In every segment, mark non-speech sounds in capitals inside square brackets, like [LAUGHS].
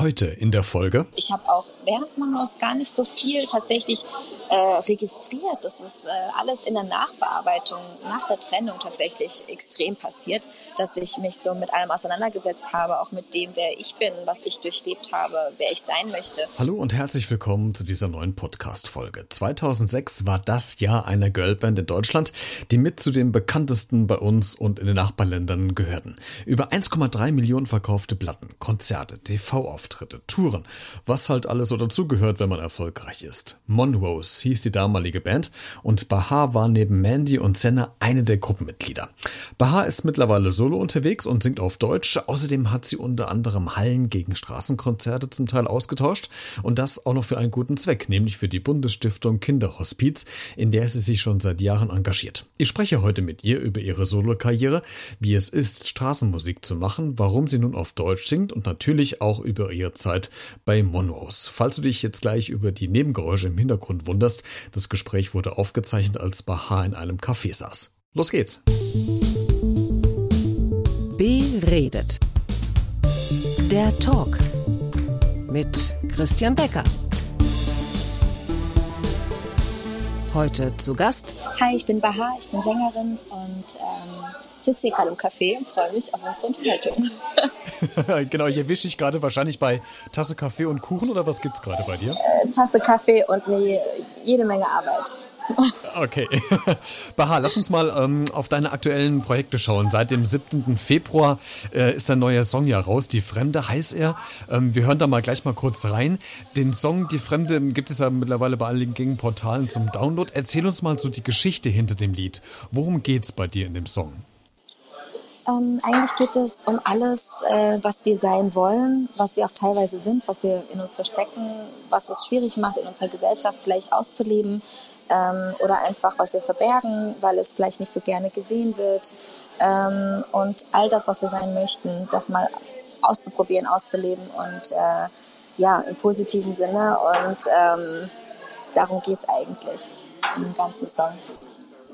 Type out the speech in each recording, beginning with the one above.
Heute in der Folge. Ich habe auch während Monos gar nicht so viel tatsächlich äh, registriert. Das ist äh, alles in der Nachbearbeitung, nach der Trennung tatsächlich extrem passiert, dass ich mich so mit allem auseinandergesetzt habe, auch mit dem, wer ich bin, was ich durchlebt habe, wer ich sein möchte. Hallo und herzlich willkommen zu dieser neuen Podcast-Folge. 2006 war das Jahr einer Girlband in Deutschland, die mit zu den bekanntesten bei uns und in den Nachbarländern gehörten. Über 1,3 Millionen verkaufte Platten, Konzerte, TV-Auftritte, Touren, was halt alles so dazugehört, wenn man erfolgreich ist. Monrose hieß die damalige Band und Bahar war neben Mandy und Senna eine der Gruppenmitglieder. Bahar ist mittlerweile solo unterwegs und singt auf Deutsch. Außerdem hat sie unter anderem Hallen gegen Straßenkonzerte zum Teil ausgetauscht und das auch noch für einen guten Zweck, nämlich für die Bundesstiftung Kinderhospiz, in der sie sich schon seit Jahren engagiert. Ich spreche heute mit ihr über ihre Solokarriere, wie es ist, Straßenmusik zu machen, warum sie nun auf Deutsch singt und natürlich auch über ihre Zeit bei Monrose. Falls du dich jetzt gleich über die Nebengeräusche im Hintergrund wunderst, erinnerst, das Gespräch wurde aufgezeichnet, als Baha in einem Café saß. Los geht's. Beredet. Der Talk mit Christian Becker. Heute zu Gast. Hi, ich bin Baha, ich bin Sängerin und ähm, sitze hier gerade im Café und freue mich auf unsere Unterhaltung. [LAUGHS] genau, ich erwische dich gerade wahrscheinlich bei Tasse Kaffee und Kuchen oder was gibt es gerade bei dir? Äh, Tasse Kaffee und nee, jede Menge Arbeit. Okay. [LAUGHS] Baha, lass uns mal ähm, auf deine aktuellen Projekte schauen. Seit dem 7. Februar äh, ist ein neuer Song ja raus. Die Fremde heißt er. Ähm, wir hören da mal gleich mal kurz rein. Den Song Die Fremde gibt es ja mittlerweile bei allen gängigen Portalen zum Download. Erzähl uns mal so die Geschichte hinter dem Lied. Worum geht's bei dir in dem Song? Ähm, eigentlich geht es um alles, äh, was wir sein wollen, was wir auch teilweise sind, was wir in uns verstecken, was es schwierig macht, in unserer Gesellschaft vielleicht auszuleben ähm, oder einfach, was wir verbergen, weil es vielleicht nicht so gerne gesehen wird. Ähm, und all das, was wir sein möchten, das mal auszuprobieren, auszuleben und äh, ja, im positiven Sinne. Und ähm, darum geht es eigentlich im ganzen Song.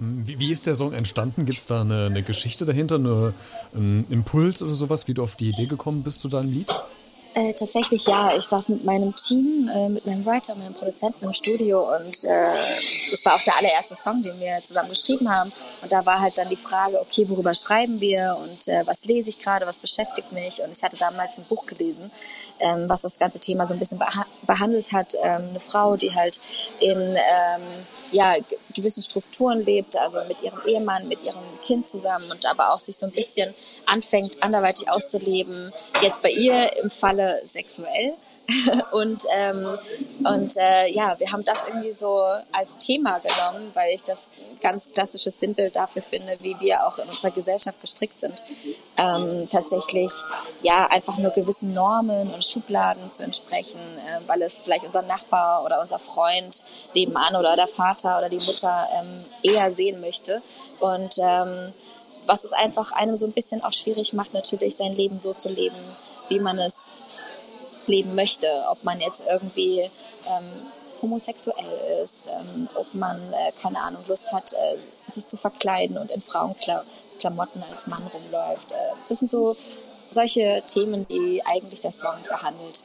Wie, wie ist der Song entstanden? Gibt es da eine, eine, Geschichte dahinter, eine, einen Impuls oder sowas, wie du auf die Idee gekommen bist zu deinem Lied? Äh, tatsächlich ja. Ich saß mit meinem Team, äh, mit meinem Writer, meinem Produzenten im Studio und äh, das war auch der allererste Song, den wir zusammen geschrieben haben. Und da war halt dann die Frage, okay, worüber schreiben wir und äh, was lese ich gerade, was beschäftigt mich? Und ich hatte damals ein Buch gelesen, ähm, was das ganze Thema so ein bisschen beha behandelt hat. Ähm, eine Frau, die halt in ähm, ja, gewissen Strukturen lebt, also mit ihrem Ehemann, mit ihrem Kind zusammen und aber auch sich so ein bisschen anfängt, anderweitig auszuleben. Jetzt bei ihr im Falle sexuell. [LAUGHS] und ähm, und äh, ja, wir haben das irgendwie so als Thema genommen, weil ich das ganz klassisches Sinnbild dafür finde, wie wir auch in unserer Gesellschaft gestrickt sind. Ähm, tatsächlich ja einfach nur gewissen Normen und Schubladen zu entsprechen, äh, weil es vielleicht unser Nachbar oder unser Freund nebenan oder der Vater oder die Mutter ähm, eher sehen möchte. Und ähm, was es einfach einem so ein bisschen auch schwierig macht, natürlich sein Leben so zu leben, wie man es leben möchte. Ob man jetzt irgendwie ähm, homosexuell ist, ähm, ob man, äh, keine Ahnung, Lust hat, äh, sich zu verkleiden und in Frauenklamotten als Mann rumläuft. Äh, das sind so solche Themen, die eigentlich der Song behandelt.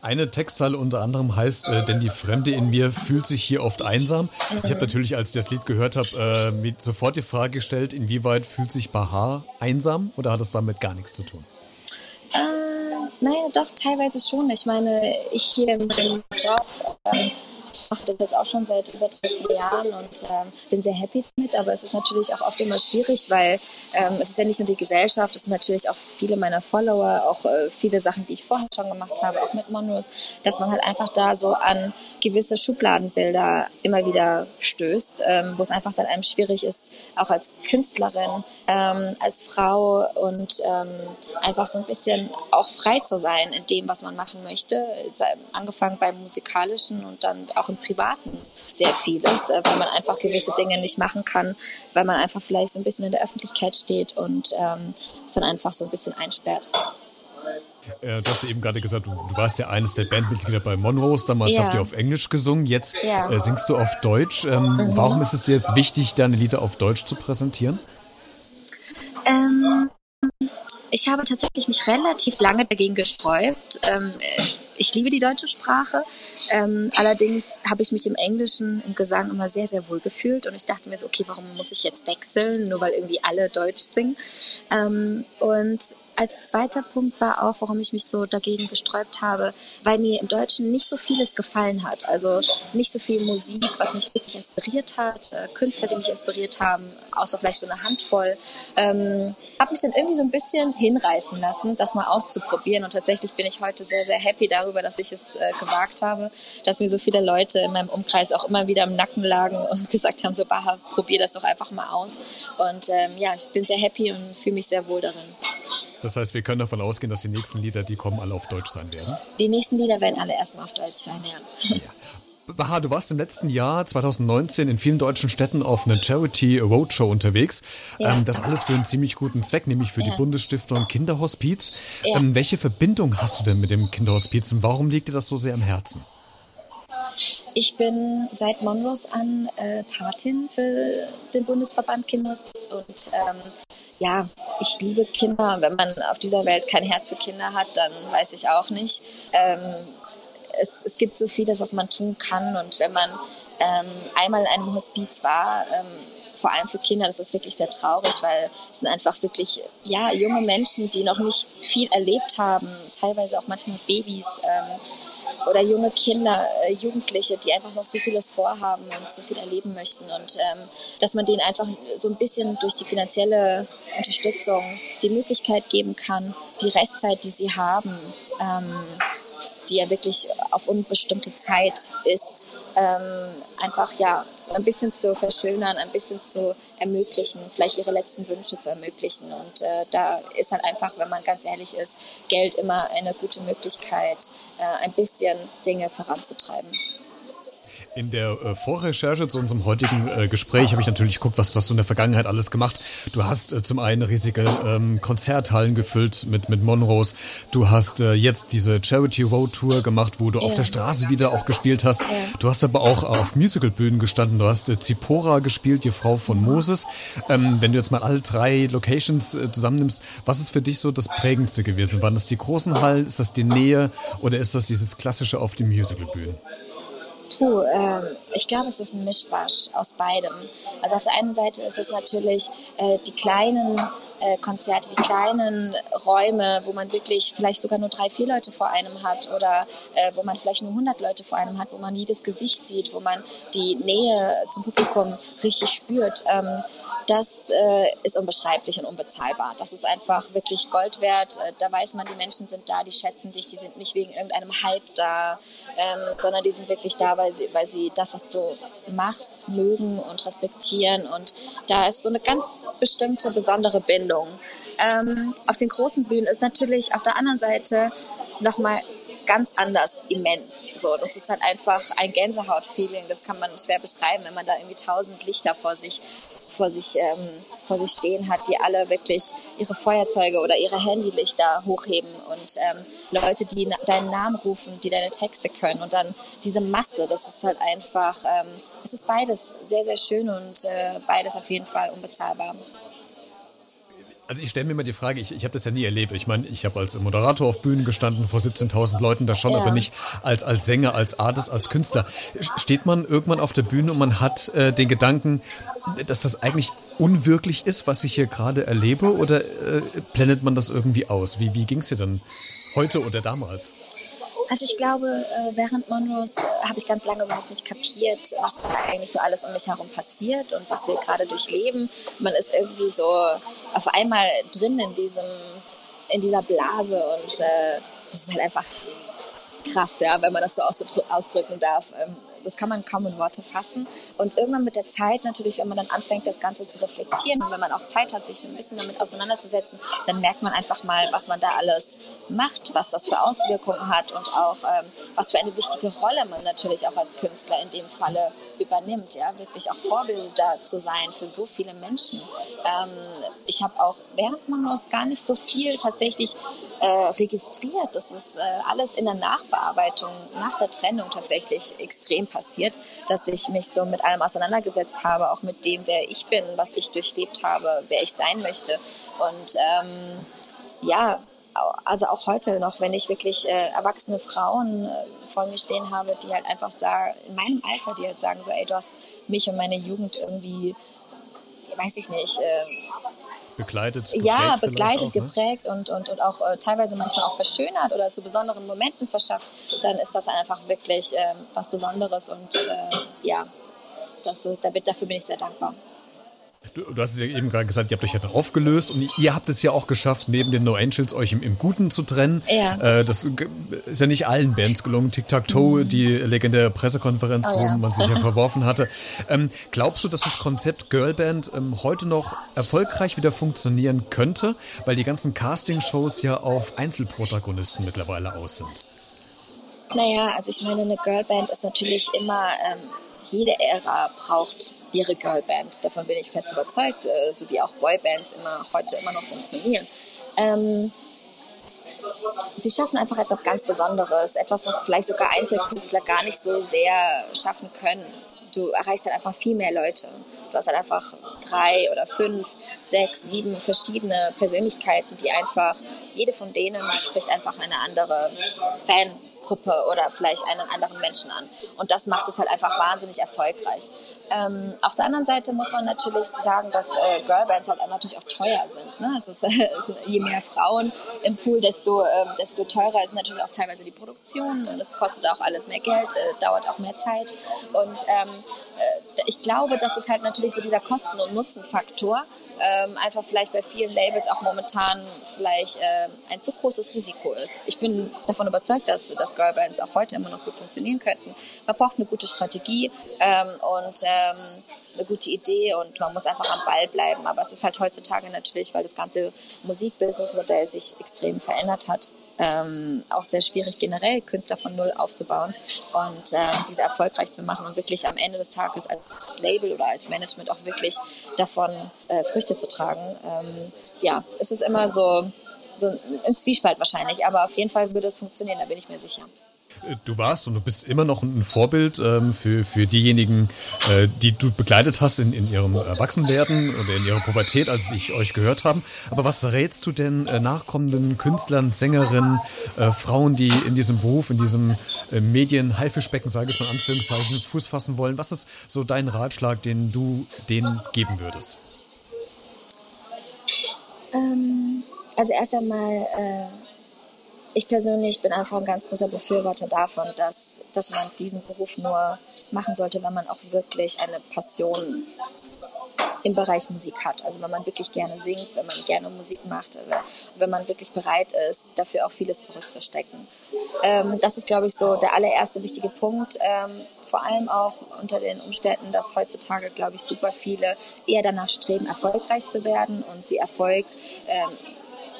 Eine Textzeile unter anderem heißt, äh, denn die Fremde in mir fühlt sich hier oft einsam. Ich habe natürlich, als ich das Lied gehört habe, äh, sofort die Frage gestellt, inwieweit fühlt sich Bahar einsam oder hat es damit gar nichts zu tun? Naja, doch, teilweise schon. Ich meine, ich hier in meinem Job ähm, mache das jetzt auch schon seit über 13 Jahren und ähm, bin sehr happy damit. Aber es ist natürlich auch oft immer schwierig, weil ähm, es ist ja nicht nur die Gesellschaft, es sind natürlich auch viele meiner Follower, auch äh, viele Sachen, die ich vorher schon gemacht habe, auch mit Monros, dass man halt einfach da so an gewisse Schubladenbilder immer wieder stößt, ähm, wo es einfach dann einem schwierig ist, auch als Künstlerin, ähm, als Frau und ähm, einfach so ein bisschen auch frei zu sein in dem, was man machen möchte. Angefangen beim musikalischen und dann auch im privaten sehr vieles, äh, weil man einfach gewisse Dinge nicht machen kann, weil man einfach vielleicht so ein bisschen in der Öffentlichkeit steht und ähm, es dann einfach so ein bisschen einsperrt. Äh, du hast eben gerade gesagt, du, du, warst ja eines der Bandmitglieder bei Monrose. Damals ja. habt ihr auf Englisch gesungen. Jetzt ja. äh, singst du auf Deutsch. Ähm, mhm. Warum ist es dir jetzt wichtig, deine Lieder auf Deutsch zu präsentieren? Ähm, ich habe tatsächlich mich relativ lange dagegen gesträubt. Ähm, ich liebe die deutsche Sprache. Ähm, allerdings habe ich mich im Englischen, im Gesang immer sehr, sehr wohl gefühlt. Und ich dachte mir so, okay, warum muss ich jetzt wechseln, nur weil irgendwie alle Deutsch singen? Ähm, und als zweiter Punkt war auch, warum ich mich so dagegen gesträubt habe, weil mir im Deutschen nicht so vieles gefallen hat. Also nicht so viel Musik, was mich wirklich inspiriert hat, äh, Künstler, die mich inspiriert haben, außer vielleicht so eine Handvoll. Ähm, habe mich dann irgendwie so ein bisschen hinreißen lassen, das mal auszuprobieren. Und tatsächlich bin ich heute sehr, sehr happy darüber, dass ich es äh, gewagt habe, dass mir so viele Leute in meinem Umkreis auch immer wieder im Nacken lagen und [LAUGHS] gesagt haben, so, Baha, probier das doch einfach mal aus. Und ähm, ja, ich bin sehr happy und fühle mich sehr wohl darin. Das heißt, wir können davon ausgehen, dass die nächsten Lieder, die kommen, alle auf Deutsch sein werden? Die nächsten Lieder werden alle erstmal auf Deutsch sein, ja. ja. Baha, du warst im letzten Jahr 2019 in vielen deutschen Städten auf einer Charity Roadshow unterwegs. Ja. Ähm, das alles für einen ziemlich guten Zweck, nämlich für ja. die Bundesstiftung Kinderhospiz. Ja. Ähm, welche Verbindung hast du denn mit dem Kinderhospiz und warum liegt dir das so sehr am Herzen? Ich bin seit Monros an äh, Patin für den Bundesverband Kinderhospiz und ähm, ja, ich liebe Kinder. Wenn man auf dieser Welt kein Herz für Kinder hat, dann weiß ich auch nicht. Ähm, es, es gibt so vieles, was man tun kann. Und wenn man ähm, einmal in einem Hospiz war, ähm, vor allem für Kinder, das ist wirklich sehr traurig, weil es sind einfach wirklich ja junge Menschen, die noch nicht viel erlebt haben, teilweise auch manchmal Babys ähm, oder junge Kinder, äh, Jugendliche, die einfach noch so vieles vorhaben und so viel erleben möchten. Und ähm, dass man denen einfach so ein bisschen durch die finanzielle Unterstützung die Möglichkeit geben kann, die Restzeit, die sie haben, ähm, die ja wirklich auf unbestimmte Zeit ist, ähm, einfach ja ein bisschen zu verschönern, ein bisschen zu ermöglichen, vielleicht ihre letzten Wünsche zu ermöglichen. Und äh, da ist halt einfach, wenn man ganz ehrlich ist, Geld immer eine gute Möglichkeit, äh, ein bisschen Dinge voranzutreiben. In der äh, Vorrecherche zu unserem heutigen äh, Gespräch habe ich natürlich geguckt, was, was du in der Vergangenheit alles gemacht. Du hast äh, zum einen riesige ähm, Konzerthallen gefüllt mit, mit Monrose. Du hast äh, jetzt diese Charity Road Tour gemacht, wo du ja. auf der Straße wieder auch gespielt hast. Ja. Du hast aber auch auf Musicalbühnen gestanden. Du hast äh, Zipora gespielt, die Frau von Moses. Ähm, wenn du jetzt mal alle drei Locations äh, zusammennimmst, was ist für dich so das Prägendste gewesen? Waren das die großen Hallen? Ist das die Nähe? Oder ist das dieses klassische auf die Musicalbühnen? Puh, ähm, ich glaube, es ist ein Mischwasch aus beidem. Also auf der einen Seite ist es natürlich äh, die kleinen äh, Konzerte, die kleinen Räume, wo man wirklich vielleicht sogar nur drei, vier Leute vor einem hat oder äh, wo man vielleicht nur 100 Leute vor einem hat, wo man jedes Gesicht sieht, wo man die Nähe zum Publikum richtig spürt. Ähm, das äh, ist unbeschreiblich und unbezahlbar. Das ist einfach wirklich Gold wert. Äh, da weiß man, die Menschen sind da, die schätzen dich, die sind nicht wegen irgendeinem Hype da, ähm, sondern die sind wirklich da, weil sie, weil sie das, was du machst, mögen und respektieren. Und da ist so eine ganz bestimmte, besondere Bindung. Ähm, auf den großen Bühnen ist natürlich auf der anderen Seite nochmal ganz anders immens. So, das ist halt einfach ein Gänsehaut-Feeling. Das kann man schwer beschreiben, wenn man da irgendwie tausend Lichter vor sich vor sich, ähm, vor sich stehen hat, die alle wirklich ihre Feuerzeuge oder ihre Handylichter hochheben und ähm, Leute, die deinen Namen rufen, die deine Texte können und dann diese Masse, das ist halt einfach, ähm, es ist beides sehr, sehr schön und äh, beides auf jeden Fall unbezahlbar. Also ich stelle mir immer die Frage, ich, ich habe das ja nie erlebt. Ich meine, ich habe als Moderator auf Bühnen gestanden vor 17.000 Leuten, da schon, ja. aber nicht als, als Sänger, als Artist, als Künstler. Steht man irgendwann auf der Bühne und man hat äh, den Gedanken, dass das eigentlich unwirklich ist, was ich hier gerade erlebe, oder äh, blendet man das irgendwie aus? Wie, wie ging es dir dann heute oder damals? Also ich glaube, äh, während Monroes äh, habe ich ganz lange überhaupt nicht kapiert, was eigentlich so alles um mich herum passiert und was wir gerade durchleben. Man ist irgendwie so auf einmal drin in diesem, in dieser Blase und äh, das ist halt einfach krass, ja, wenn man das so ausdrücken darf. Das kann man kaum in Worte fassen. Und irgendwann mit der Zeit natürlich, wenn man dann anfängt, das Ganze zu reflektieren und wenn man auch Zeit hat, sich ein bisschen damit auseinanderzusetzen, dann merkt man einfach mal, was man da alles macht, was das für Auswirkungen hat und auch ähm, was für eine wichtige Rolle man natürlich auch als Künstler in dem Falle übernimmt, ja, wirklich auch Vorbilder zu sein für so viele Menschen. Ähm, ich habe auch während Monos gar nicht so viel tatsächlich äh, registriert. Das ist äh, alles in der Nachbearbeitung, nach der Trennung tatsächlich extrem passiert, dass ich mich so mit allem auseinandergesetzt habe, auch mit dem, wer ich bin, was ich durchlebt habe, wer ich sein möchte. Und ähm, ja, also auch heute noch, wenn ich wirklich äh, erwachsene Frauen äh, vor mir stehen habe, die halt einfach sagen, in meinem Alter, die halt sagen so, ey, du hast mich und meine Jugend irgendwie, weiß ich nicht, äh, begleitet. Ja, begleitet, auch, ne? geprägt und, und, und auch äh, teilweise manchmal auch verschönert oder zu besonderen Momenten verschafft, dann ist das einfach wirklich äh, was Besonderes und äh, ja, das, dafür bin ich sehr dankbar. Du, du, hast es ja eben gerade gesagt, ihr habt euch ja aufgelöst und ihr habt es ja auch geschafft, neben den No Angels euch im, im Guten zu trennen. Ja. Äh, das ist ja nicht allen Bands gelungen. Tic-Tac-Toe, mhm. die legendäre Pressekonferenz, oh, wo ja. man sich ja [LAUGHS] verworfen hatte. Ähm, glaubst du, dass das Konzept Girlband ähm, heute noch erfolgreich wieder funktionieren könnte, weil die ganzen Casting-Shows ja auf Einzelprotagonisten mittlerweile aus sind? Naja, also ich meine, eine Girlband ist natürlich immer, ähm, jede Ära braucht ihre Girlband. Davon bin ich fest überzeugt, äh, so wie auch Boybands immer heute immer noch funktionieren. Ähm, sie schaffen einfach etwas ganz Besonderes, etwas, was vielleicht sogar Einzelkünstler gar nicht so sehr schaffen können. Du erreichst halt einfach viel mehr Leute. Du hast halt einfach drei oder fünf, sechs, sieben verschiedene Persönlichkeiten, die einfach, jede von denen spricht einfach eine andere Fan Gruppe oder vielleicht einen anderen Menschen an. Und das macht es halt einfach wahnsinnig erfolgreich. Ähm, auf der anderen Seite muss man natürlich sagen, dass äh, Girlbands halt natürlich auch teuer sind. Ne? Es ist, [LAUGHS] es je mehr Frauen im Pool, desto, äh, desto teurer ist natürlich auch teilweise die Produktion und es kostet auch alles mehr Geld, äh, dauert auch mehr Zeit. Und ähm, äh, ich glaube, das ist halt natürlich so dieser Kosten- und Nutzenfaktor ähm, einfach vielleicht bei vielen Labels auch momentan vielleicht äh, ein zu großes Risiko ist. Ich bin davon überzeugt, dass, dass Girlbands auch heute immer noch gut funktionieren könnten. Man braucht eine gute Strategie ähm, und ähm, eine gute Idee und man muss einfach am Ball bleiben. Aber es ist halt heutzutage natürlich, weil das ganze Musikbusinessmodell sich extrem verändert hat, ähm, auch sehr schwierig generell Künstler von Null aufzubauen und äh, diese erfolgreich zu machen und wirklich am Ende des Tages als Label oder als Management auch wirklich davon äh, Früchte zu tragen. Ähm, ja, es ist immer so, so ein Zwiespalt wahrscheinlich, aber auf jeden Fall würde es funktionieren, da bin ich mir sicher du warst und du bist immer noch ein Vorbild ähm, für, für diejenigen, äh, die du begleitet hast in, in ihrem Erwachsenwerden oder in ihrer Pubertät, als ich euch gehört haben. Aber was rätst du denn äh, nachkommenden Künstlern, Sängerinnen, äh, Frauen, die in diesem Beruf, in diesem äh, Medien-Haifischbecken, sage ich mal Anführungszeichen, Fuß fassen wollen? Was ist so dein Ratschlag, den du denen geben würdest? Ähm, also erst einmal äh, ich persönlich bin einfach ein ganz großer Befürworter davon, dass, dass man diesen Beruf nur machen sollte, wenn man auch wirklich eine Passion im Bereich Musik hat. Also wenn man wirklich gerne singt, wenn man gerne Musik macht, wenn man wirklich bereit ist, dafür auch vieles zurückzustecken. Ähm, das ist, glaube ich, so der allererste wichtige Punkt. Ähm, vor allem auch unter den Umständen, dass heutzutage, glaube ich, super viele eher danach streben, erfolgreich zu werden und sie Erfolg ähm,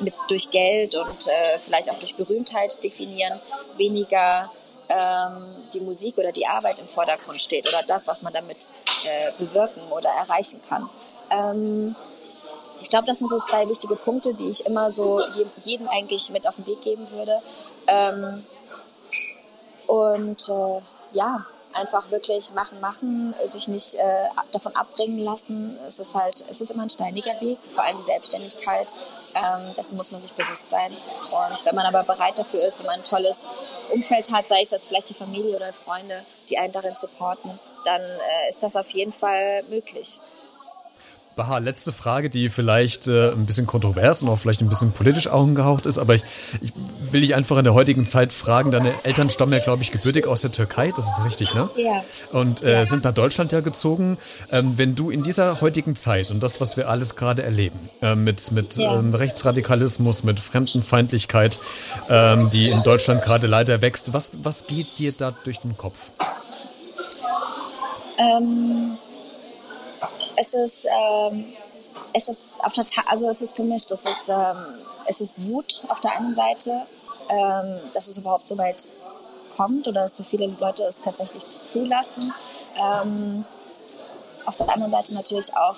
mit durch Geld und äh, vielleicht auch durch Berühmtheit definieren, weniger ähm, die Musik oder die Arbeit im Vordergrund steht oder das, was man damit äh, bewirken oder erreichen kann. Ähm, ich glaube, das sind so zwei wichtige Punkte, die ich immer so jedem eigentlich mit auf den Weg geben würde. Ähm, und äh, ja, einfach wirklich machen, machen, sich nicht äh, davon abbringen lassen. Es ist halt, es ist immer ein steiniger Weg, vor allem die Selbstständigkeit. Ähm, dessen muss man sich bewusst sein. Und wenn man aber bereit dafür ist, wenn man ein tolles Umfeld hat, sei es jetzt vielleicht die Familie oder Freunde, die einen darin supporten, dann äh, ist das auf jeden Fall möglich. Baha, letzte Frage, die vielleicht äh, ein bisschen kontrovers und auch vielleicht ein bisschen politisch angehaucht ist, aber ich, ich will dich einfach in der heutigen Zeit fragen. Deine Eltern stammen ja, glaube ich, gebürtig aus der Türkei, das ist richtig, ne? Ja. Und äh, ja. sind nach Deutschland ja gezogen. Ähm, wenn du in dieser heutigen Zeit und das, was wir alles gerade erleben, äh, mit, mit ja. ähm, Rechtsradikalismus, mit Fremdenfeindlichkeit, ähm, die in Deutschland gerade leider wächst, was, was geht dir da durch den Kopf? Ähm es ist, ähm, es ist auf der Ta also es ist gemischt. Es ist, ähm, es ist Wut auf der einen Seite, ähm, dass es überhaupt so weit kommt oder dass so viele Leute es tatsächlich zulassen. Ähm, auf der anderen Seite natürlich auch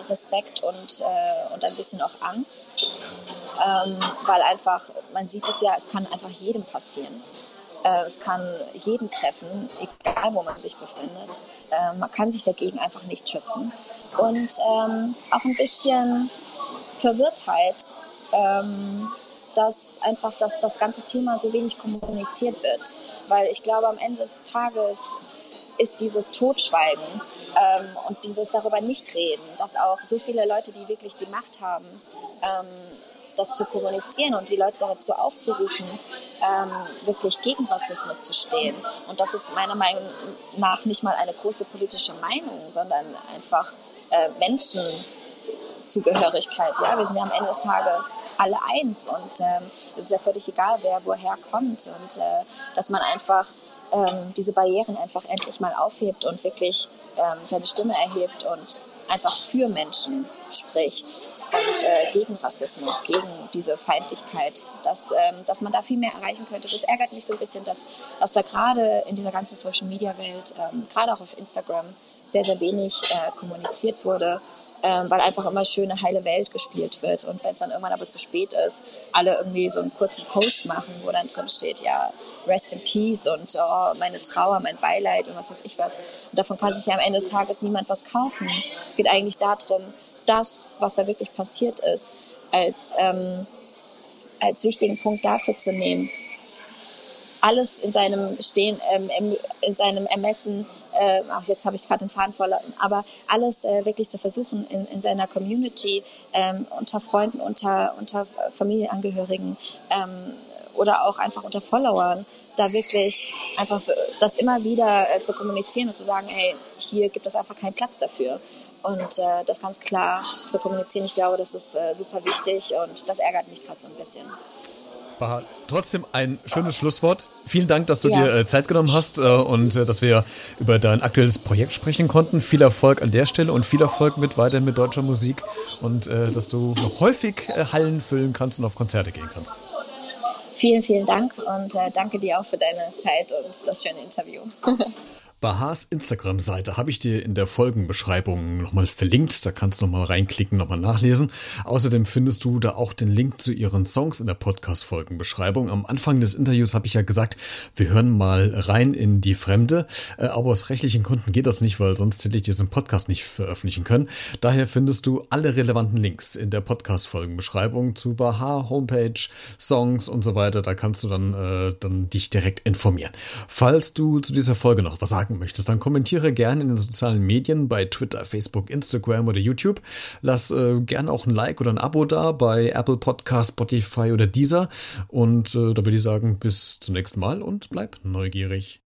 Respekt und, äh, und ein bisschen auch Angst, ähm, weil einfach, man sieht es ja, es kann einfach jedem passieren. Äh, es kann jeden treffen, egal wo man sich befindet. Äh, man kann sich dagegen einfach nicht schützen. Und ähm, auch ein bisschen Verwirrtheit, ähm, dass einfach das, das ganze Thema so wenig kommuniziert wird. Weil ich glaube, am Ende des Tages ist dieses Totschweigen ähm, und dieses darüber nicht reden, dass auch so viele Leute, die wirklich die Macht haben, ähm, das zu kommunizieren und die Leute dazu aufzurufen, ähm, wirklich gegen Rassismus zu stehen. Und das ist meiner Meinung nach nicht mal eine große politische Meinung, sondern einfach äh, Menschenzugehörigkeit. Ja, wir sind ja am Ende des Tages alle eins und ähm, es ist ja völlig egal, wer woher kommt und äh, dass man einfach ähm, diese Barrieren einfach endlich mal aufhebt und wirklich ähm, seine Stimme erhebt und einfach für Menschen spricht und äh, gegen Rassismus, gegen diese Feindlichkeit, dass, ähm, dass man da viel mehr erreichen könnte. Das ärgert mich so ein bisschen, dass, dass da gerade in dieser ganzen Social-Media-Welt, ähm, gerade auch auf Instagram, sehr, sehr wenig äh, kommuniziert wurde, ähm, weil einfach immer schöne, heile Welt gespielt wird. Und wenn es dann irgendwann aber zu spät ist, alle irgendwie so einen kurzen Post machen, wo dann drin steht, ja, rest in peace und oh, meine Trauer, mein Beileid und was weiß ich was. Und davon kann sich ja am Ende des Tages niemand was kaufen. Es geht eigentlich darum, das, was da wirklich passiert ist, als, ähm, als wichtigen Punkt dafür zu nehmen. Alles in seinem Stehen, ähm, in seinem Ermessen, äh, ach, jetzt habe ich gerade den Faden verloren, aber alles äh, wirklich zu versuchen in, in seiner Community, ähm, unter Freunden, unter, unter Familienangehörigen ähm, oder auch einfach unter Followern, da wirklich einfach das immer wieder äh, zu kommunizieren und zu sagen, hey, hier gibt es einfach keinen Platz dafür und äh, das ganz klar zu kommunizieren. Ich glaube, das ist äh, super wichtig und das ärgert mich gerade so ein bisschen. War trotzdem ein schönes Schlusswort. Vielen Dank, dass du ja. dir äh, Zeit genommen hast äh, und äh, dass wir über dein aktuelles Projekt sprechen konnten. Viel Erfolg an der Stelle und viel Erfolg mit weiterhin mit deutscher Musik und dass du noch häufig Hallen füllen kannst und auf Konzerte gehen kannst. Vielen, vielen Dank und danke dir auch für deine Zeit und das schöne Interview. [LAUGHS] Bahas Instagram-Seite habe ich dir in der Folgenbeschreibung nochmal verlinkt. Da kannst du nochmal reinklicken, nochmal nachlesen. Außerdem findest du da auch den Link zu ihren Songs in der Podcast-Folgenbeschreibung. Am Anfang des Interviews habe ich ja gesagt, wir hören mal rein in die Fremde. Äh, aber aus rechtlichen Gründen geht das nicht, weil sonst hätte ich diesen Podcast nicht veröffentlichen können. Daher findest du alle relevanten Links in der Podcast-Folgenbeschreibung zu Baha, Homepage, Songs und so weiter. Da kannst du dann, äh, dann dich direkt informieren. Falls du zu dieser Folge noch was sagen möchtest, dann kommentiere gerne in den sozialen Medien bei Twitter, Facebook, Instagram oder YouTube. Lass äh, gerne auch ein Like oder ein Abo da bei Apple Podcast, Spotify oder Deezer. Und äh, da würde ich sagen, bis zum nächsten Mal und bleib neugierig.